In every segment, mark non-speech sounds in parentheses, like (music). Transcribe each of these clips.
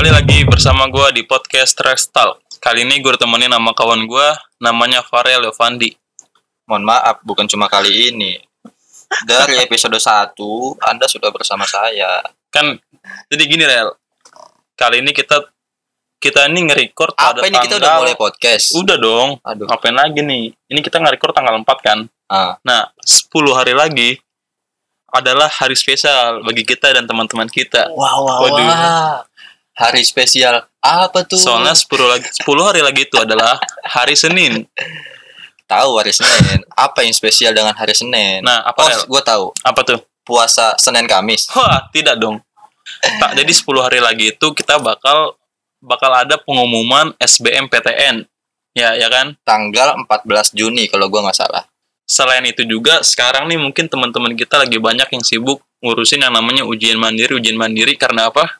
Kembali lagi bersama gue di podcast Trash Talk. Kali ini gue ditemenin sama kawan gue, namanya Farel Yovandi. Mohon maaf, bukan cuma kali ini. Dari (laughs) episode 1, Anda sudah bersama saya. Kan, jadi gini Rel. Kali ini kita kita ini nge-record Apa ini kita udah mulai podcast? Udah dong. Aduh. Ngapain lagi nih? Ini kita nge-record tanggal 4 kan? Ah, Nah, 10 hari lagi adalah hari spesial bagi kita dan teman-teman kita. Wah, wah, Waduh. wah. Hari spesial apa tuh? Soalnya 10 lagi 10 hari lagi itu adalah hari Senin. tahu hari Senin. Apa yang spesial dengan hari Senin? Nah, apa oh, gue tahu. Apa tuh? Puasa Senin Kamis. Wah, tidak dong. Tak, jadi 10 hari lagi itu kita bakal bakal ada pengumuman SBMPTN. Ya, ya kan? Tanggal 14 Juni kalau gua nggak salah. Selain itu juga sekarang nih mungkin teman-teman kita lagi banyak yang sibuk ngurusin yang namanya ujian mandiri, ujian mandiri karena apa?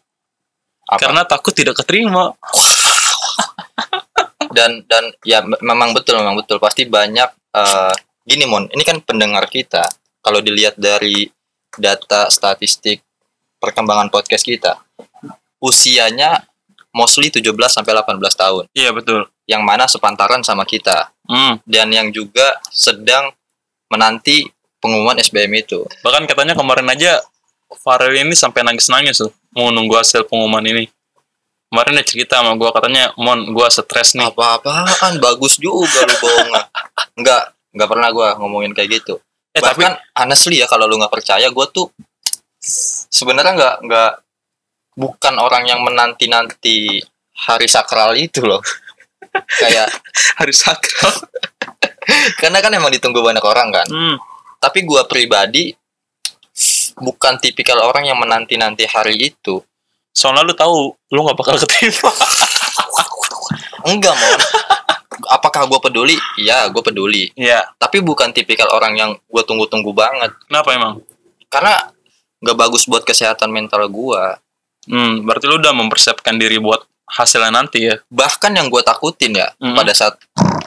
Apa? Karena takut tidak keterima. (laughs) dan dan ya me- memang betul memang betul pasti banyak eh, gini mon ini kan pendengar kita kalau dilihat dari data statistik perkembangan podcast kita usianya mostly 17 sampai 18 tahun Iya, betul. yang mana sepantaran sama kita Hmm. dan yang juga sedang menanti pengumuman SBM itu Bahkan katanya kemarin aja Farel ini sampai nangis-nangis tuh mau nunggu hasil pengumuman ini. Kemarin dia cerita sama gua katanya, "Mon, gua stres nih." apa-apaan bagus juga lu bohong enggak enggak pernah gua ngomongin kayak gitu Eh, tapi bahkan honestly ya kalau lu nggak percaya gue tuh sebenarnya nggak nggak bukan orang yang menanti nanti hari sakral itu loh kayak (laughs) hari sakral. (laughs) karena kan emang ditunggu banyak orang kan Hmm. tapi gue pribadi bukan tipikal orang yang menanti nanti hari itu Soalnya lu tahu lu nggak bakal keterima. (laughs) enggak mon apakah gue peduli iya gue peduli Iya. tapi bukan tipikal orang yang gue tunggu-tunggu banget Kenapa emang? karena nggak bagus buat kesehatan mental gue Hmm, berarti lu udah mempersiapkan diri buat hasilnya nanti ya. bahkan yang gue takutin ya Mhm. pada saat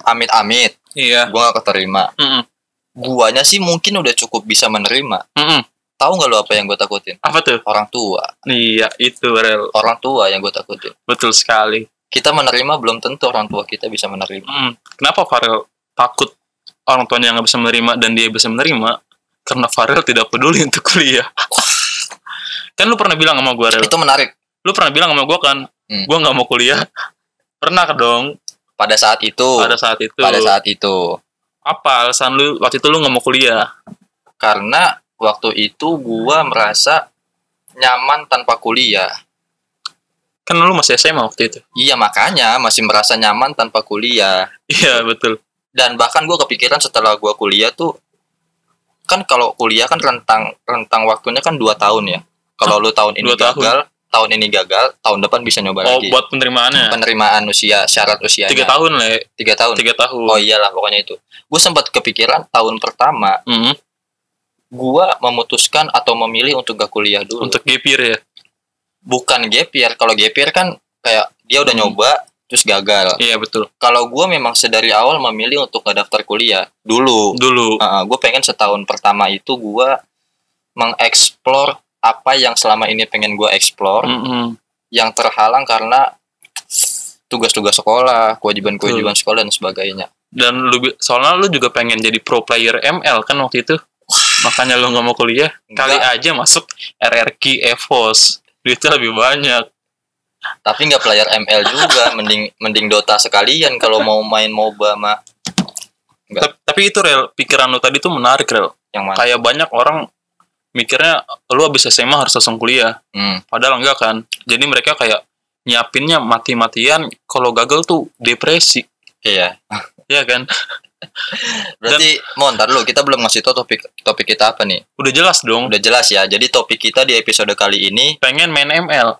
amit-amit Iya. gue gak keterima Mm-mm. guanya sih mungkin udah cukup bisa menerima Mm-mm. Tahu nggak lo apa yang gue takutin Apa tuh? orang tua Iya, itu rel. orang tua yang gue takutin Betul sekali. kita menerima belum tentu orang tua kita bisa menerima Hmm. Kenapa Farel takut orang tuanya nggak bisa menerima dan dia bisa menerima? Karena Farel tidak peduli untuk kuliah. (laughs) kan lu pernah bilang sama gue, Rel. itu menarik Lu pernah bilang sama gue kan, Hmm. gue nggak mau kuliah. (laughs) Pernah dong pada saat itu pada saat itu. pada saat itu Apa alasan lu waktu itu lu nggak mau kuliah? karena waktu itu gue merasa nyaman tanpa kuliah Kan lu masih SMA waktu itu. iya makanya masih merasa nyaman tanpa kuliah Iya betul. dan bahkan gue kepikiran setelah gue kuliah tuh kan kalau kuliah kan rentang rentang waktunya kan dua tahun ya kalau lu tahun ini Dua tahun. gagal tahun ini gagal tahun depan bisa nyoba Oh lagi buat penerimaannya. penerimaan usia syarat usianya Tiga tahun le. tiga tahun Tiga tahun. oh iyalah pokoknya itu gue sempat kepikiran tahun pertama Mm-mm. Gue memutuskan atau memilih untuk gak kuliah dulu Untuk gap year ya. bukan gap year kalau gap year kan kayak dia udah Hmm. nyoba terus gagal Iya betul. kalau gue memang sedari awal memilih untuk gak daftar kuliah dulu Dulu. gue pengen setahun pertama itu gue mengeksplor apa yang selama ini pengen gue explore Mm-mm. yang terhalang karena tugas-tugas sekolah, kewajiban-kewajiban sekolah dan sebagainya. Dan lu soalnya lu juga pengen jadi pro player ML kan waktu itu. Makanya lu nggak mau kuliah. Kali Enggak. aja masuk RRQ EVOS. Duitnya lebih banyak. Tapi nggak player ML juga, (laughs) mending mending Dota sekalian kalau mau main MOBA mah. Ta- Tapi itu real pikiran lu tadi tuh menarik real. Yang mana? Kayak banyak orang mikirnya lu habis SMA harus langsung kuliah. Hmm. Padahal enggak kan. Jadi mereka kayak nyiapinnya mati-matian kalau gagal tuh depresi. Iya. Ya kan? (laughs) Berarti mau ntar dulu kita belum ngasih tau topik topik kita apa nih. Udah jelas dong. Udah jelas ya. Jadi topik kita di episode kali ini Pengen main ML.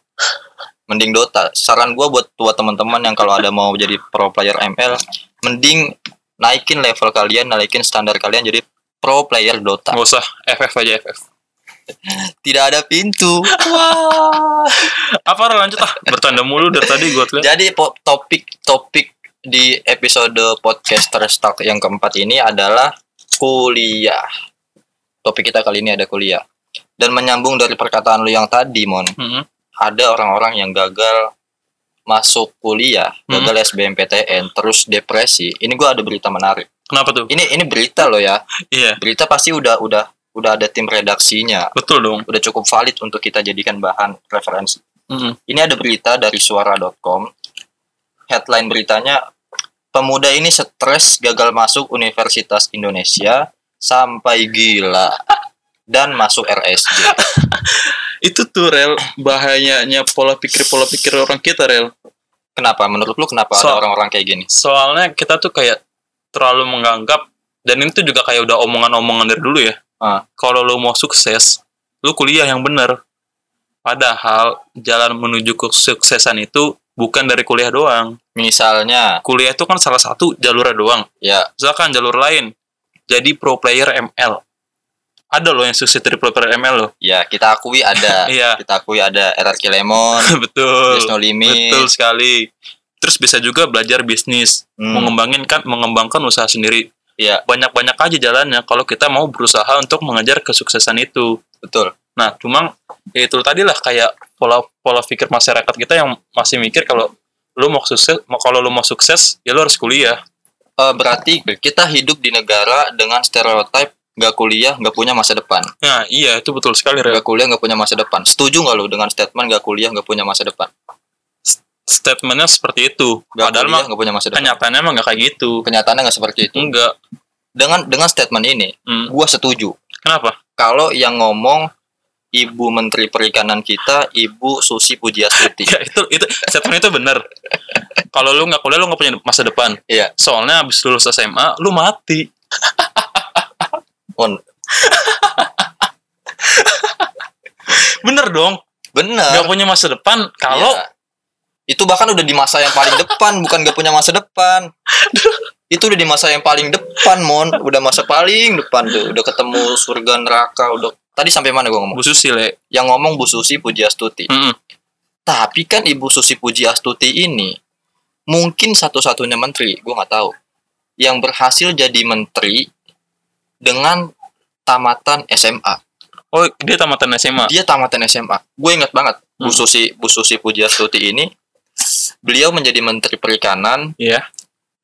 mending Dota. Saran gua buat buat teman-teman yang kalau ada mau jadi pro player ML, mending naikin level kalian, naikin standar kalian jadi pro player Dota. Nggak usah FF aja FF. Tidak ada pintu. Apa Rel? lanjut ah. Bertanda mulu dari tadi gue. Jadi po- topik-topik di episode podcast Talk yang keempat ini adalah kuliah. Topik kita kali ini ada kuliah. Dan menyambung dari perkataan lu yang tadi, Mon, Mm-mm. ada orang-orang yang gagal masuk kuliah Hmm. gagal SBMPTN terus depresi ini gua ada berita menarik Kenapa tuh? ini ini berita loh ya Iya, berita pasti udah udah udah ada tim redaksinya betul dong. udah cukup valid untuk kita jadikan bahan referensi Mm-mm. ini ada berita dari suara.com headline beritanya pemuda ini stres gagal masuk Universitas Indonesia sampai gila dan masuk RSJ (laughs) Itu tuh rel bahayanya pola pikir pola pikir orang kita rel. kenapa menurut lu kenapa So- ada orang-orang kayak gini Soalnya kita tuh kayak terlalu menganggap dan ini tuh juga kayak udah omongan-omongan dari dulu ya. Ah. Kalau lu mau sukses, lu kuliah yang bener. Padahal jalan menuju kesuksesan itu bukan dari kuliah doang. misalnya Kuliah itu kan salah satu jalurnya doang. ya Misalkan jalur lain, jadi pro player ML. Ada loh yang sukses dari pro player ML loh. ya kita akui ada (laughs) Iya, kita akui ada RRQ Lemon (laughs) betul. There's no limit Betul sekali. Terus bisa juga belajar bisnis, Hmm, mengembangkan kan mengembangkan usaha sendiri. Iya. Banyak-banyak aja jalannya kalau kita mau berusaha untuk mengejar kesuksesan itu. betul Nah, cuma ya itu tadi lah kayak pola pola pikir masyarakat kita yang masih mikir kalau lu mau sukses, kalau lu mau sukses ya lu harus kuliah. Eh, berarti kita hidup di negara dengan stereotip nggak kuliah nggak punya masa depan Nah, iya itu betul sekali, nggak kuliah nggak punya masa depan setuju nggak lu dengan statement nggak kuliah nggak punya masa depan Statementnya seperti itu. nggak Padahal kuliah mah nggak punya masa depan kenyataannya emang nggak kayak gitu. kenyataannya nggak seperti itu Enggak. dengan dengan statement ini Hmm. gua setuju Kenapa? kalau yang ngomong ibu menteri perikanan kita ibu Susi Pujiastuti (laughs) Ya itu itu statement itu benar. Kalau lu nggak kuliah lu nggak punya masa depan. Iya. Soalnya abis lulus SMA lu mati. On. Bener dong. bener Nggak punya masa depan kalau Iya. itu bahkan udah di masa yang paling depan bukan gak punya masa depan itu udah di masa yang paling depan mon udah masa paling depan tuh udah ketemu surga neraka udah tadi sampai mana gua ngomong Bu Susi le. yang ngomong Bu Susi Pujiastuti Mm-mm. tapi kan Ibu Susi Pujiastuti ini mungkin satu-satunya menteri gua nggak tahu yang berhasil jadi menteri dengan tamatan SMA Oh dia tamatan SMA. dia tamatan SMA gue ingat banget Bu Hmm. Susi Bu Susi Pujiastuti ini beliau menjadi menteri perikanan Iya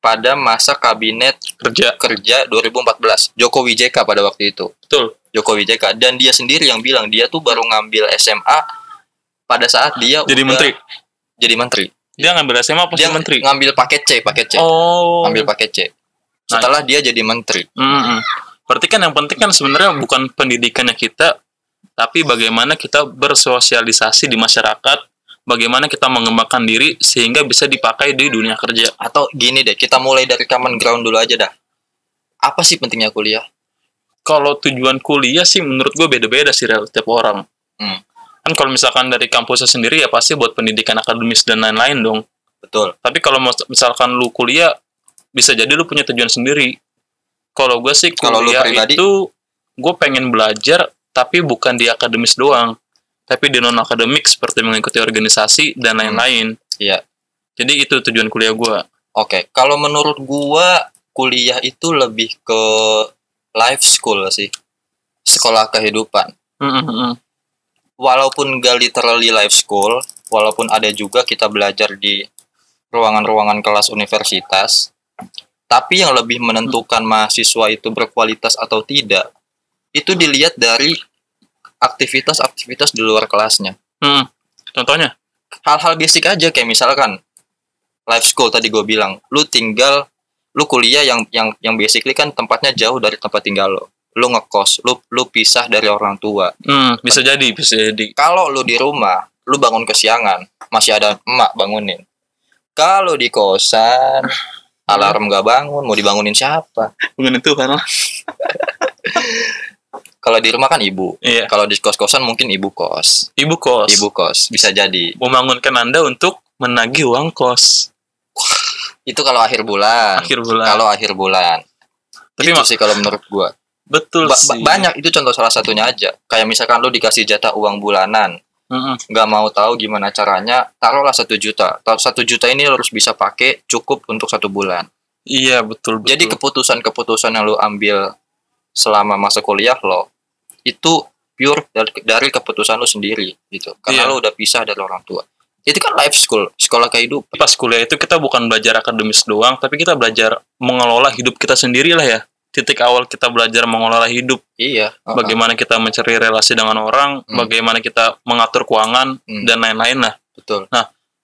pada masa kabinet kerja kerja 2014 Jokowi JK pada waktu itu betul. Jokowi JK dan dia sendiri yang bilang dia tuh baru ngambil SMA pada saat dia Jadi udah menteri. jadi menteri Dia ngambil SMA apa dia menteri? ngambil paket C paket C Oh. ngambil paket C setelah dia jadi menteri Mm-mm. Berarti kan yang penting kan sebenarnya bukan pendidikannya kita, tapi bagaimana kita bersosialisasi di masyarakat, bagaimana kita mengembangkan diri sehingga bisa dipakai di dunia kerja. atau gini deh kita mulai dari common ground dulu aja dah apa sih pentingnya kuliah Kalau tujuan kuliah sih menurut gue beda-beda sih Rel, tiap orang. Hmm. Kan kalau misalkan dari kampusnya sendiri ya pasti buat pendidikan akademis dan lain-lain dong. betul Tapi kalau misalkan lu kuliah, bisa jadi lu punya tujuan sendiri. Kalau gue sih lu kuliah pribadi? itu, gue pengen belajar, tapi bukan di akademis doang. Tapi di non-akademik seperti mengikuti organisasi dan lain-lain. Iya. Jadi itu tujuan kuliah gue. Oke, kalau menurut gua kuliah itu lebih ke life school sih. Sekolah kehidupan. Walaupun gak literally life school, walaupun ada juga kita belajar di ruangan-ruangan kelas universitas, tapi yang lebih menentukan mahasiswa itu berkualitas atau tidak, itu dilihat dari aktivitas-aktivitas di luar kelasnya. Hmm. Contohnya? hal-hal basic aja kayak misalkan life school tadi gue bilang lu tinggal lu kuliah yang yang yang basically kan tempatnya jauh dari tempat tinggal lo lu ngekos lu lu pisah dari orang tua Hmm, bisa jadi, bisa jadi. kalau lu di rumah lu bangun kesiangan masih ada emak bangunin kalau di kosan alarm gak bangun mau dibangunin siapa Bukan itu kan? Kalau di rumah kan ibu Iya. kalau di kos kosan mungkin ibu kos Ibu kos. ibu kos bisa jadi Membangunkan Anda untuk menagih uang kos. itu kalau akhir bulan Akhir bulan. kalau akhir bulan Tapi itu mak- sih kalau menurut gua betul Ba- sih. ba- banyak itu contoh salah satunya aja kayak misalkan lu dikasih jatah uang bulanan Mm-mm. nggak mau tahu gimana caranya taruhlah satu juta satu juta ini lu harus bisa pakai cukup untuk satu bulan Iya, betul, betul. jadi keputusan-keputusan yang lu ambil selama masa kuliah lo itu pure dari, dari keputusan lu sendiri gitu karena Iya. lu udah pisah dari orang tua itu kan life school sekolah kehidupan pas kuliah itu kita bukan belajar akademis doang tapi kita belajar mengelola hidup kita sendiri lah ya titik awal kita belajar mengelola hidup iya uh-uh. bagaimana kita mencari relasi dengan orang Hmm. bagaimana kita mengatur keuangan Hmm. dan lain-lain lah betul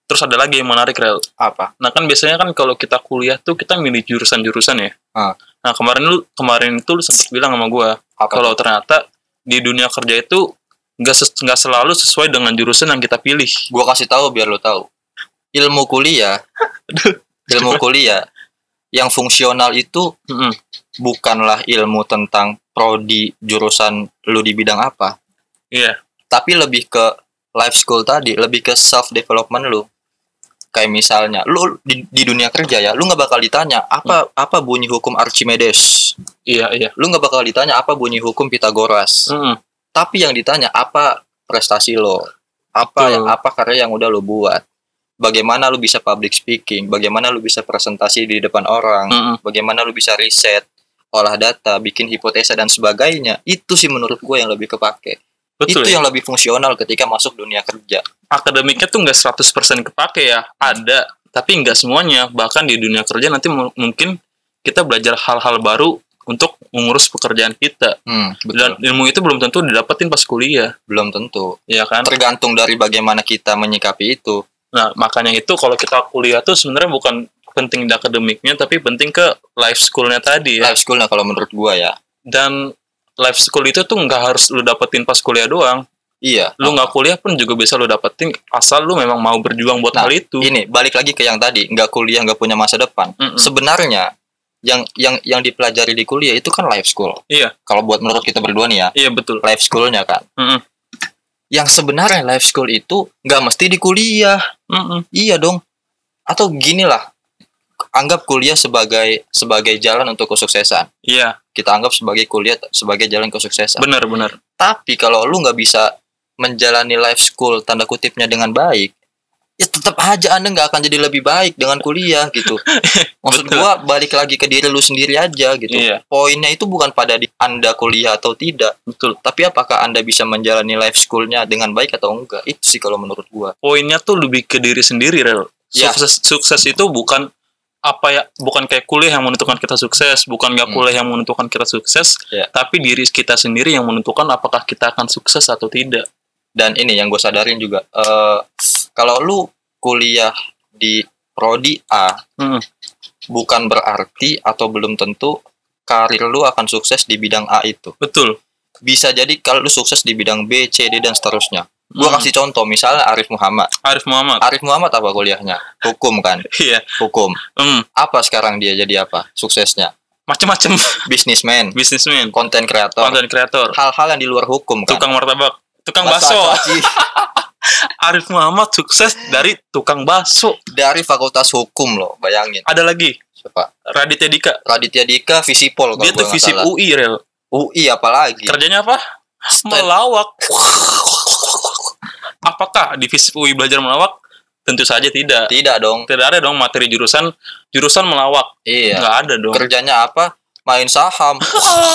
terus ada lagi yang menarik rel apa nah kan biasanya kan kalau kita kuliah tuh kita milih jurusan-jurusan ya Ah. Nah kemarin lu kemarin itu lu sempat bilang sama gua apa kalau ternyata di dunia kerja itu nggak ses- selalu sesuai dengan jurusan yang kita pilih. Gua kasih tahu biar lo tahu. Ilmu kuliah (laughs) ilmu kuliah yang fungsional itu Mm-mm. bukanlah ilmu tentang prodi jurusan lu di bidang apa. Iya. Tapi lebih ke life school tadi lebih ke self development lu kayak misalnya lu di, di dunia kerja ya lu nggak bakal ditanya apa apa bunyi hukum Archimedes? Iya iya. Lu nggak bakal ditanya apa bunyi hukum Pitagoras Mm-mm. tapi yang ditanya apa prestasi lo? Apa Betul. yang apa karya yang udah lo buat? Bagaimana lu bisa public speaking? Bagaimana lu bisa presentasi di depan orang? Mm-mm. bagaimana lu bisa riset olah data bikin hipotesa dan sebagainya? Itu sih menurut gue yang lebih kepake betul itu ya? yang lebih fungsional ketika masuk dunia kerja. Akademiknya tuh nggak 100% kepake ya. Ada tapi nggak semuanya. Bahkan di dunia kerja nanti mu- mungkin kita belajar hal-hal baru untuk mengurus pekerjaan kita. Hmm, dan betul. ilmu itu belum tentu didapetin pas kuliah. Belum tentu. Ya kan? Tergantung dari bagaimana kita menyikapi itu. Nah makanya itu kalau kita kuliah tuh sebenarnya bukan penting di akademiknya tapi penting ke life schoolnya tadi ya. Life schoolnya kalau menurut gue ya. Dan life school itu tuh nggak harus lu dapetin pas kuliah doang. Iya. Lu nggak kuliah pun juga bisa lu dapetin asal lu memang mau berjuang buat Nah, hal itu. ini balik lagi ke yang tadi nggak kuliah nggak punya masa depan. Mm-mm. sebenarnya yang yang yang dipelajari di kuliah itu kan life school. Iya. kalau buat menurut kita berdua nih ya iya betul. life schoolnya kan. Mm-mm. yang sebenarnya life school itu nggak mesti di kuliah. Mm-mm. iya dong. Atau gini lah anggap kuliah sebagai sebagai jalan untuk kesuksesan. Iya. Kita anggap sebagai kuliah sebagai jalan kesuksesan. Benar benar. Tapi kalau lu nggak bisa menjalani life school tanda kutipnya dengan baik ya tetap aja anda nggak akan jadi lebih baik dengan kuliah gitu. (laughs) Maksud gua balik lagi ke diri lu sendiri aja gitu. Iya. poinnya itu bukan pada di anda kuliah atau tidak. Betul. Tapi apakah anda bisa menjalani life schoolnya dengan baik atau enggak? Itu sih kalau menurut gua. Poinnya tuh lebih ke diri sendiri rel. Iya. sukses sukses itu bukan apa ya bukan kayak kuliah yang menentukan kita sukses bukan nggak Hmm. kuliah yang menentukan kita sukses Iya. tapi diri kita sendiri yang menentukan apakah kita akan sukses atau tidak dan ini yang gue sadarin juga eh kalau lu kuliah di prodi A Mm. bukan berarti atau belum tentu karir lu akan sukses di bidang A itu betul bisa jadi kalau lu sukses di bidang B, C, D dan seterusnya. Gua Hmm. kasih contoh misalnya Arif Muhammad. Arif Muhammad Arif Muhammad apa kuliahnya? Hukum kan? (laughs) iya Hukum. hmm. Apa sekarang dia jadi apa? Suksesnya? macem-macem (laughs) Bisnismen, bisnismen konten kreator, konten kreator hal-hal yang di luar hukum kan. tukang martabak tukang bakso. (laughs) Arif Muhammad sukses dari tukang bakso Dari fakultas hukum loh, bayangin. ada lagi Siapa? Raditya Dika Raditya Dika Visipol dia tuh visip. UI rel UI apalagi? kerjanya apa Stand- melawak apakah di visip UI belajar melawak tentu saja tidak Tidak dong. tidak ada dong materi jurusan jurusan melawak Iya. nggak ada dong Kerjanya apa? Main saham.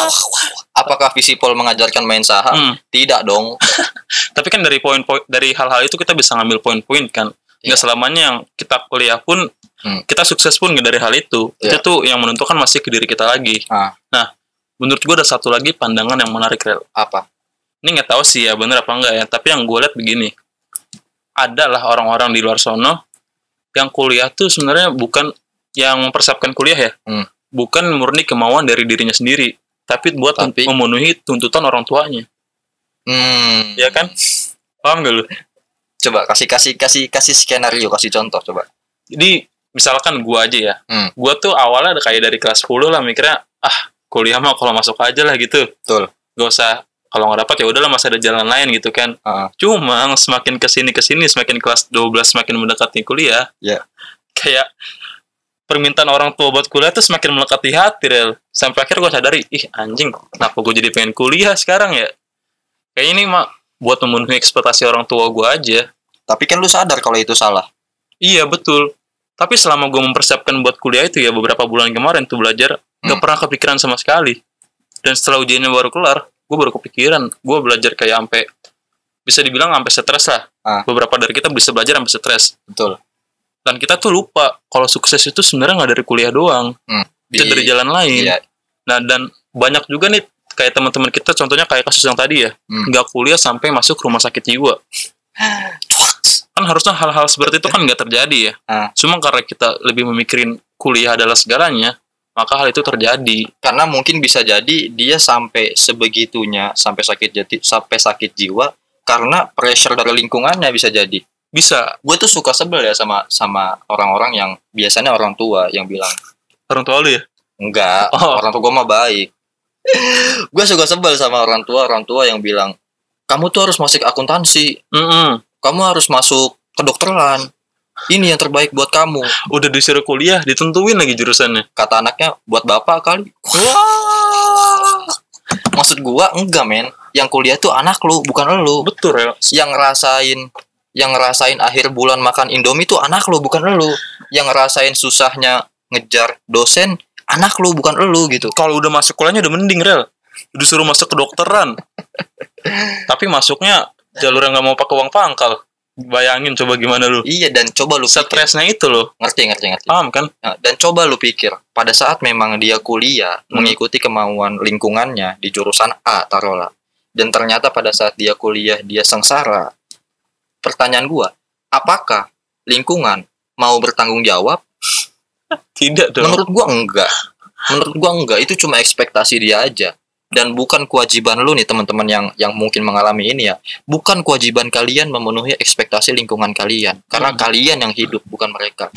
(laughs) Apakah Visipol mengajarkan main saham? Hmm. Tidak dong. (laughs) tapi kan dari poin-poin dari hal-hal itu kita bisa ngambil poin-poin kan nggak Iya. selamanya yang kita kuliah pun Hmm. kita sukses pun dari hal itu itu Iya. tuh yang menentukan masih ke diri kita lagi Ah. nah menurut gua ada satu lagi pandangan yang menarik rel Apa? ini nggak tahu sih ya bener apa enggak ya tapi yang gue lihat begini adalah orang-orang di luar sono yang kuliah tuh sebenarnya bukan yang mempersiapkan kuliah ya Hmm. bukan murni kemauan dari dirinya sendiri tapi buat Tapi- memenuhi tuntutan orang tuanya Hmm. ya kan paham gak lu Coba kasih kasih kasih kasih skenario, kasih contoh coba. jadi misalkan gua aja ya Hmm. gua tuh awalnya ada kayak dari kelas 10 lah mikirnya ah kuliah mah kalau masuk aja lah gitu Betul. gak usah kalau nggak dapat ya udahlah masih ada jalan lain gitu kan Heeh. cuma semakin ke sini ke sini semakin kelas 12 semakin mendekati kuliah Ya. kayak permintaan orang tua buat kuliah tuh semakin melekati hati rel sampai akhir gue sadari ih anjing kenapa gue jadi pengen kuliah sekarang ya kayaknya ini mah buat memenuhi ekspektasi orang tua gue aja Tapi kan lu sadar kalau itu salah. iya betul tapi selama gue mempersiapkan buat kuliah itu ya beberapa bulan kemarin tuh belajar Hmm. pernah kepikiran sama sekali dan setelah ujiannya baru kelar gue baru kepikiran gue belajar kayak sampai bisa dibilang sampai stres lah. Ah. beberapa dari kita bisa belajar sampai stres. Betul. Dan kita tuh lupa kalau sukses itu sebenarnya nggak dari kuliah doang. Bisa dari jalan lain. Iya. Nah dan banyak juga nih kayak teman-teman kita contohnya kayak kasus yang tadi ya. Hmm. nggak kuliah sampai masuk rumah sakit jiwa. (gasps) Kan harusnya hal-hal seperti itu kan nggak terjadi ya. Ah. cuma karena kita lebih memikirin kuliah adalah segalanya maka hal itu terjadi. Karena mungkin bisa jadi dia sampai sebegitunya sampai sakit jati sampai sakit jiwa karena pressure dari lingkungannya bisa jadi. Bisa. Gue tuh suka sebel ya sama sama orang-orang yang biasanya orang tua yang bilang orang tua lu ya? Enggak Oh. orang tua gue mah baik. (laughs) Gue suka sebel sama orang tua orang tua yang bilang kamu tuh harus masuk akuntansi. Mm-mm. kamu harus masuk kedokteran ini yang terbaik buat kamu. Udah disuruh kuliah ditentuin lagi jurusannya. Kata anaknya buat bapak kali. Wah. maksud gua enggak men. Yang kuliah tuh anak lu bukan lu. Betul ya yang ngerasain yang ngerasain akhir bulan makan indomie tuh anak lu bukan lu. Yang ngerasain susahnya ngejar dosen anak lu bukan lu gitu. Kalau udah masuk kuliahnya udah mending rel. Disuruh masuk kedokteran. (laughs) Tapi masuknya jalur yang nggak mau pakai uang pangkal bayangin coba gimana lu. Iya dan coba lu stresnya itu loh. Ngerti ngerti ngerti. Paham kan? Nah, dan coba lu pikir pada saat memang dia kuliah Hmm. mengikuti kemauan lingkungannya di jurusan A taruhlah dan ternyata pada saat dia kuliah dia sengsara. Pertanyaan gua apakah lingkungan mau bertanggung jawab? (laughs) Tidak dong. Menurut gua enggak. Menurut gua enggak. Itu cuma ekspektasi dia aja dan bukan kewajiban lu nih teman-teman yang yang mungkin mengalami ini ya. Bukan kewajiban kalian memenuhi ekspektasi lingkungan kalian. Karena Hmm. kalian yang hidup bukan mereka.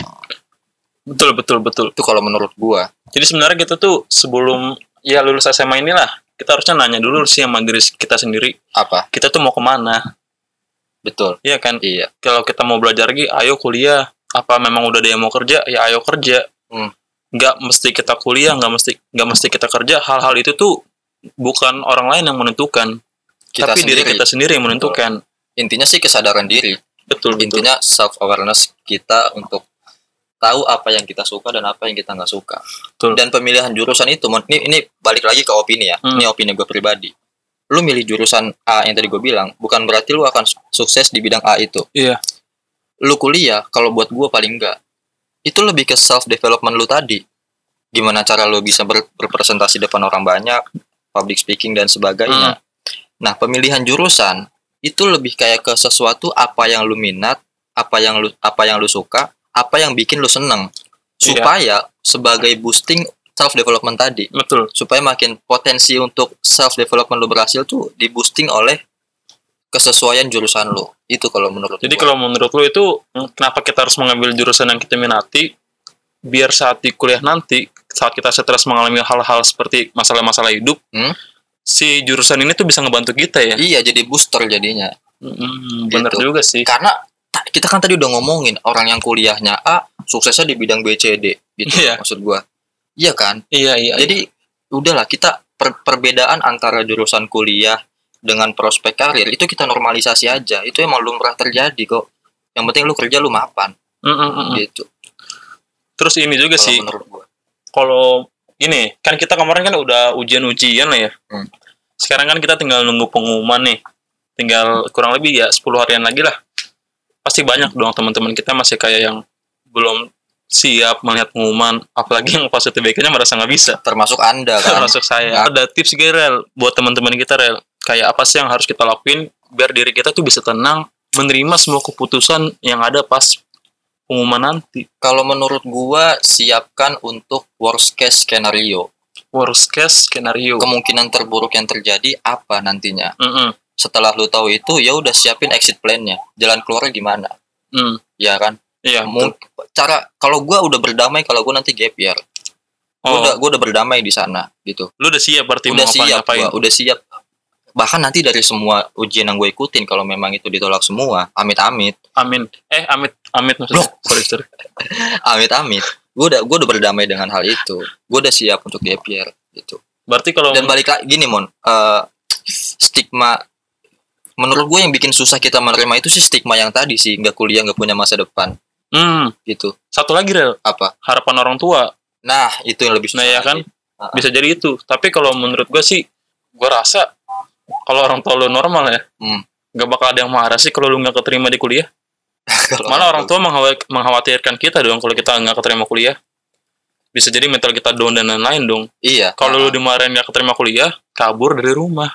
Betul betul betul. Itu kalau menurut gua. Jadi sebenarnya kita tuh sebelum ya lulus SMA inilah kita harusnya nanya dulu sih sama diri kita sendiri. Apa? Kita tuh mau ke mana? Betul. Iya kan? Iya. Kalau kita mau belajar lagi ayo kuliah. Apa memang udah ada yang mau kerja? Ya ayo kerja. Hmm. nggak mesti kita kuliah nggak mesti nggak mesti kita kerja. Hal-hal itu tuh bukan orang lain yang menentukan kita tapi diri sendiri. kita sendiri yang menentukan. Intinya sih kesadaran diri. Betul betul. Intinya self awareness kita untuk tahu apa yang kita suka dan apa yang kita nggak suka. Betul. dan pemilihan jurusan itu ini ini balik lagi ke opini ya. Hmm. ini opini gue pribadi. Lu milih jurusan A yang tadi gue bilang bukan berarti lu akan su- sukses di bidang A itu. Iya. lu kuliah kalau buat gue paling enggak itu lebih ke self development lu tadi. Gimana cara lu bisa ber- berpresentasi depan orang banyak public speaking dan sebagainya. Nah pemilihan jurusan itu lebih kayak ke sesuatu apa yang lu minat apa yang lu apa yang lu suka apa yang bikin lu seneng. Supaya sebagai boosting self development tadi betul. supaya makin potensi untuk self development lu berhasil tuh di boosting oleh kesesuaian jurusan lu. Itu kalau menurut jadi kalau menurut lu itu kenapa kita harus mengambil jurusan yang kita minati biar saat di kuliah nanti saat kita stres mengalami hal-hal seperti masalah-masalah hidup Hmm? si jurusan ini tuh bisa ngebantu kita ya. Iya jadi booster jadinya. Hmm, bener Gitu. juga sih. Karena ta- kita kan tadi udah ngomongin orang yang kuliahnya A suksesnya di bidang B C D gitu Iya. maksud gua. Iya kan? Iya iya jadi udahlah kita per- perbedaan antara jurusan kuliah dengan prospek karir itu kita normalisasi aja. Itu emang lumrah terjadi kok. Yang penting lu kerja lu mapan. Mm, mm, gitu. Terus ini juga kalau sih kalau ini kan kita kemarin kan udah ujian-ujian lah ya. Hmm. sekarang kan kita tinggal nunggu pengumuman nih. Tinggal kurang lebih ya 10 harian lagi lah. Pasti banyak dong teman-teman kita masih kayak yang belum siap melihat pengumuman. Apalagi yang pas UTBK-nya merasa nggak bisa. Termasuk anda kan? Termasuk saya. Ada tips gak rel? Buat teman-teman kita rel. Kayak apa sih yang harus kita lakuin biar diri kita tuh bisa tenang menerima semua keputusan yang ada pas pengumuman nanti. Kalau menurut gua siapkan untuk worst case skenario. Worst case skenario. Kemungkinan terburuk yang terjadi apa nantinya? Mm-mm. setelah lu tahu itu ya udah siapin exit plan-nya. Jalan keluarnya gimana? Mm. ya kan? Iya Mung- cara kalau gua udah berdamai kalau gua nanti gap year. Gua oh, udah gua udah berdamai di sana gitu. Lu udah siap berarti udah mau siap ngapain gua, udah siap. Bahkan nanti dari semua ujian yang gue ikutin kalau memang itu ditolak semua amit amit amin. Eh amit amit maksudnya? Sorry sorry. (laughs) Amit amit. Gue udah gue udah berdamai dengan hal itu. Gue udah siap untuk year gitu. Berarti kalau dan balik lagi gini mon. Eh, stigma menurut gue yang bikin susah kita menerima itu sih stigma yang tadi sih nggak kuliah nggak punya masa depan. Hmm, gitu. Satu lagi rel. Apa? Harapan orang tua. Nah itu yang lebih susah nah ya kan? Ah. bisa jadi itu. Tapi kalau menurut gue sih gue rasa kalau orang tua lu normal ya Hmm. nggak bakal ada yang marah sih kalau lu nggak keterima di kuliah. (laughs) Malah orang tua mengkhawa- mengkhawatirkan kita dong kalau kita nggak keterima kuliah. Bisa jadi mental kita down dan lain-lain dong. iya Kalau lu Ah. dimarahin nggak keterima kuliah, kabur dari rumah.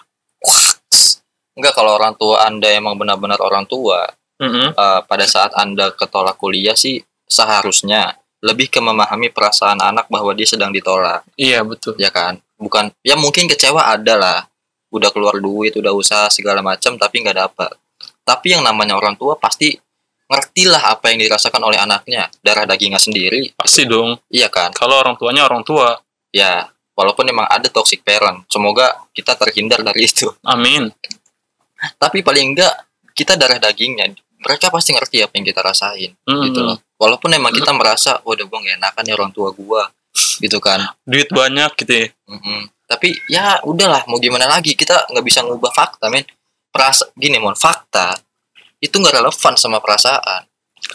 enggak kalau orang tua anda emang benar-benar orang tua Mm-mm. eh, pada saat anda ketolak kuliah sih seharusnya lebih ke memahami perasaan anak bahwa dia sedang ditolak Iya betul. ya kan bukan ya mungkin kecewa ada lah udah keluar duit udah usaha segala macam tapi nggak dapat tapi yang namanya orang tua pasti ngerti lah apa yang dirasakan oleh anaknya darah dagingnya sendiri Pasti dong. iya kan Kalau orang tuanya orang tua, ya walaupun memang ada toxic parent semoga kita terhindar dari itu amin. tapi paling enggak kita darah dagingnya mereka pasti ngerti apa yang kita rasain Mm. gitu loh walaupun emang kita merasa waduh gue gak enakan nih orang tua gua gitu kan Duit banyak gitu ya. Mm-mm. tapi ya udahlah mau gimana lagi kita nggak bisa ngubah fakta men perasa gini mon fakta itu nggak relevan sama perasaan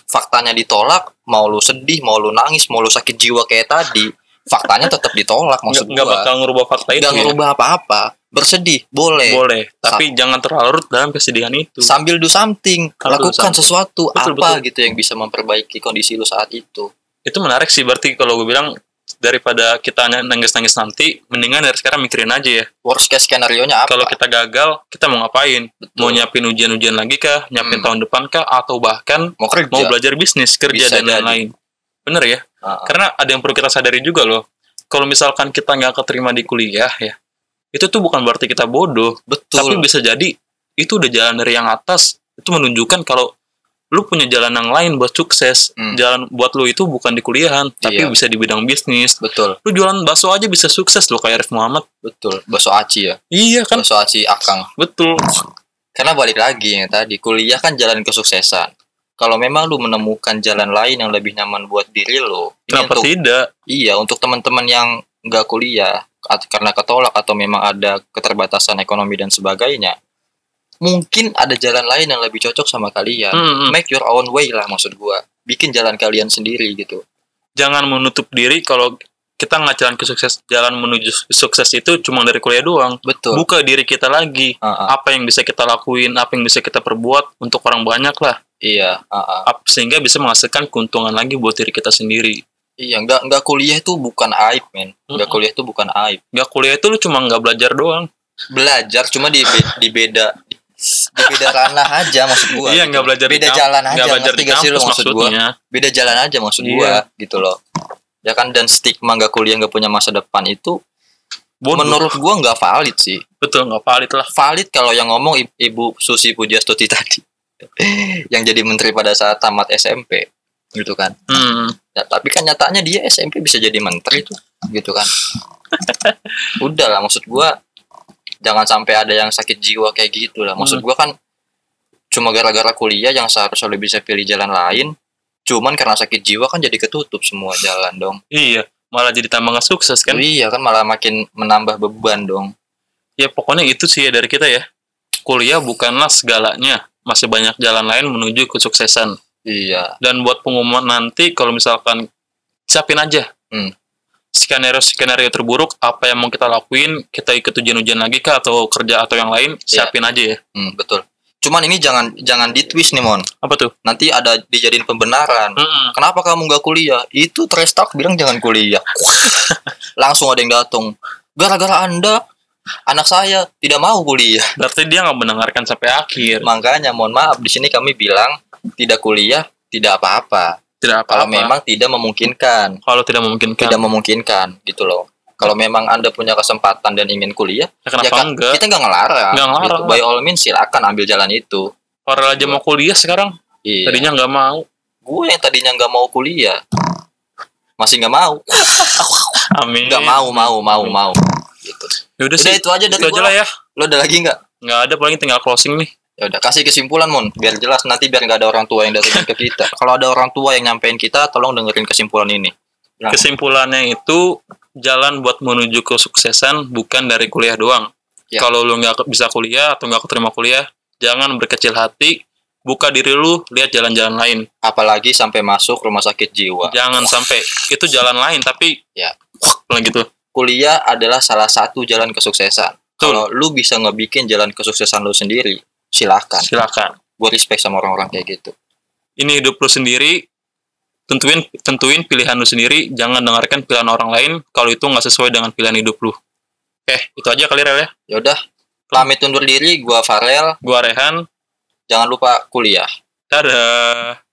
faktanya ditolak mau lu sedih mau lu nangis mau lu sakit jiwa kayak tadi faktanya tetap ditolak maksud nggak bakal ngerubah fakta itu nggak ya. ngerubah apa-apa bersedih boleh Boleh, tapi jangan terlarut dalam kesedihan itu. sambil do something Sambil do lakukan something. sesuatu Betul, apa betul. gitu yang bisa memperbaiki kondisi lu saat itu Itu menarik sih berarti kalau gue bilang daripada kita nangis-nangis nanti, mendingan dari sekarang mikirin aja ya. worst case skenario nya apa Kalau kita gagal, kita mau ngapain? Betul. Mau nyiapin ujian-ujian lagi kah? Nyiapin Hmm. tahun depan kah? Atau bahkan mau kerja mau belajar bisnis, kerja Bisa dan lain-lain. Bener ya? Ah. Karena ada yang perlu kita sadari juga loh. Kalau misalkan kita nggak keterima di kuliah ya, itu tuh bukan berarti kita bodoh. betul Tapi bisa jadi itu udah jalan dari yang atas. Itu menunjukkan kalau lu punya jalan yang lain buat sukses. Hmm. Jalan buat lu itu bukan di kuliahan, tapi Iya. bisa di bidang bisnis. betul Lu jualan bakso aja bisa sukses loh kayak Arif Muhammad. betul bakso aci ya Iya kan? bakso aci akang Betul. karena balik lagi yang tadi kuliah kan jalan kesuksesan kalau memang lu menemukan jalan lain yang lebih nyaman buat diri lu ini Kenapa untuk tidak? iya untuk teman-teman yang nggak kuliah karena ketolak atau memang ada keterbatasan ekonomi dan sebagainya mungkin ada jalan lain yang lebih cocok sama kalian Hmm, hmm. make your own way lah maksud gua bikin jalan kalian sendiri gitu Jangan menutup diri kalau kita nggak jalan ke sukses, jalan menuju sukses itu cuma dari kuliah doang. betul Buka diri kita lagi. Ah, ah. Apa yang bisa kita lakuin, apa yang bisa kita perbuat untuk orang banyak lah. iya ah. Ap- Sehingga bisa menghasilkan keuntungan lagi buat diri kita sendiri. iya nggak nggak kuliah itu bukan aib men nggak kuliah itu bukan aib Nggak kuliah itu lu cuma nggak belajar doang. belajar cuma di di beda beda ranah aja maksud gua iya, gitu. nggak belajar beda di jalan aja belajar di gak sih kampus maksud gua maksudnya. beda jalan aja maksud Iya. gua gitu loh ya kan dan stigma nggak kuliah nggak punya masa depan itu Bodoh. menurut gua nggak valid sih betul nggak valid lah. valid kalau yang ngomong ibu Susi Pujastuti (laughs) tadi yang jadi menteri pada saat tamat SMP gitu kan Hmm. Ya, tapi kan nyatanya dia SMP bisa jadi menteri tuh gitu kan (laughs) udah lah maksud gua jangan sampai ada yang sakit jiwa kayak gitu lah maksud Hmm. gua kan cuma gara-gara kuliah yang seharusnya lu bisa pilih jalan lain cuman karena sakit jiwa kan jadi ketutup semua jalan dong Iya, malah jadi tambah nggak sukses kan? iya kan malah makin menambah beban dong Ya pokoknya itu sih ya dari kita ya. Kuliah bukanlah segalanya. Masih banyak jalan lain menuju kesuksesan. iya Dan buat pengumuman nanti kalau misalkan siapin aja. Hmm. Skenario skenario terburuk apa yang mau kita lakuin, kita ikut ujian-ujian lagi kah atau kerja atau yang lain, Iya. siapin aja ya. hmm, betul cuman ini jangan jangan di twist nih mon Apa tuh? nanti ada dijadiin pembenaran Mm-mm. kenapa kamu nggak kuliah itu trash talk bilang jangan kuliah (laughs) langsung ada yang datang gara-gara anda anak saya tidak mau kuliah Berarti dia nggak mendengarkan sampai akhir. makanya mohon maaf di sini kami bilang tidak kuliah tidak apa-apa Tidak kalau apa-apa. memang tidak memungkinkan kalau tidak memungkinkan. tidak memungkinkan gitu loh kalau memang anda punya kesempatan dan ingin kuliah Ya, kenapa ya kan, enggak? kita nggak ngelarang, Nggak ngelarang. gitu. by all means silakan ambil jalan itu Orang aja mau kuliah sekarang, iya. tadinya nggak mau. gue yang tadinya nggak mau kuliah masih nggak mau (laughs) Amin. nggak mau mau mau mau gitu Yaudah udah sih, itu aja dari itu aja lah ya. lo ada lagi nggak Nggak ada paling tinggal closing nih. Ya udah kasih kesimpulan mon biar jelas nanti biar nggak ada orang tua yang datang ke kita (laughs) kalau ada orang tua yang nyampein kita tolong dengerin kesimpulan ini Bilang, Kesimpulannya itu jalan buat menuju kesuksesan bukan dari kuliah doang. Ya. Kalau lu nggak bisa kuliah atau nggak keterima kuliah, jangan berkecil hati, buka diri lu, lihat jalan-jalan lain. apalagi sampai masuk rumah sakit jiwa Jangan sampai itu jalan lain tapi Ya. gitu. kuliah adalah salah satu jalan kesuksesan kalau lu bisa ngebikin jalan kesuksesan lu sendiri silakan silakan gue respect sama orang-orang kayak gitu. Ini hidup lu sendiri tentuin tentuin pilihan lu sendiri. Jangan dengarkan pilihan orang lain kalau itu nggak sesuai dengan pilihan hidup lu. Oke itu aja kali Rel ya. Ya udah. Pamit undur diri. Gue Farel. Gua Rehan. Jangan lupa kuliah. Dadah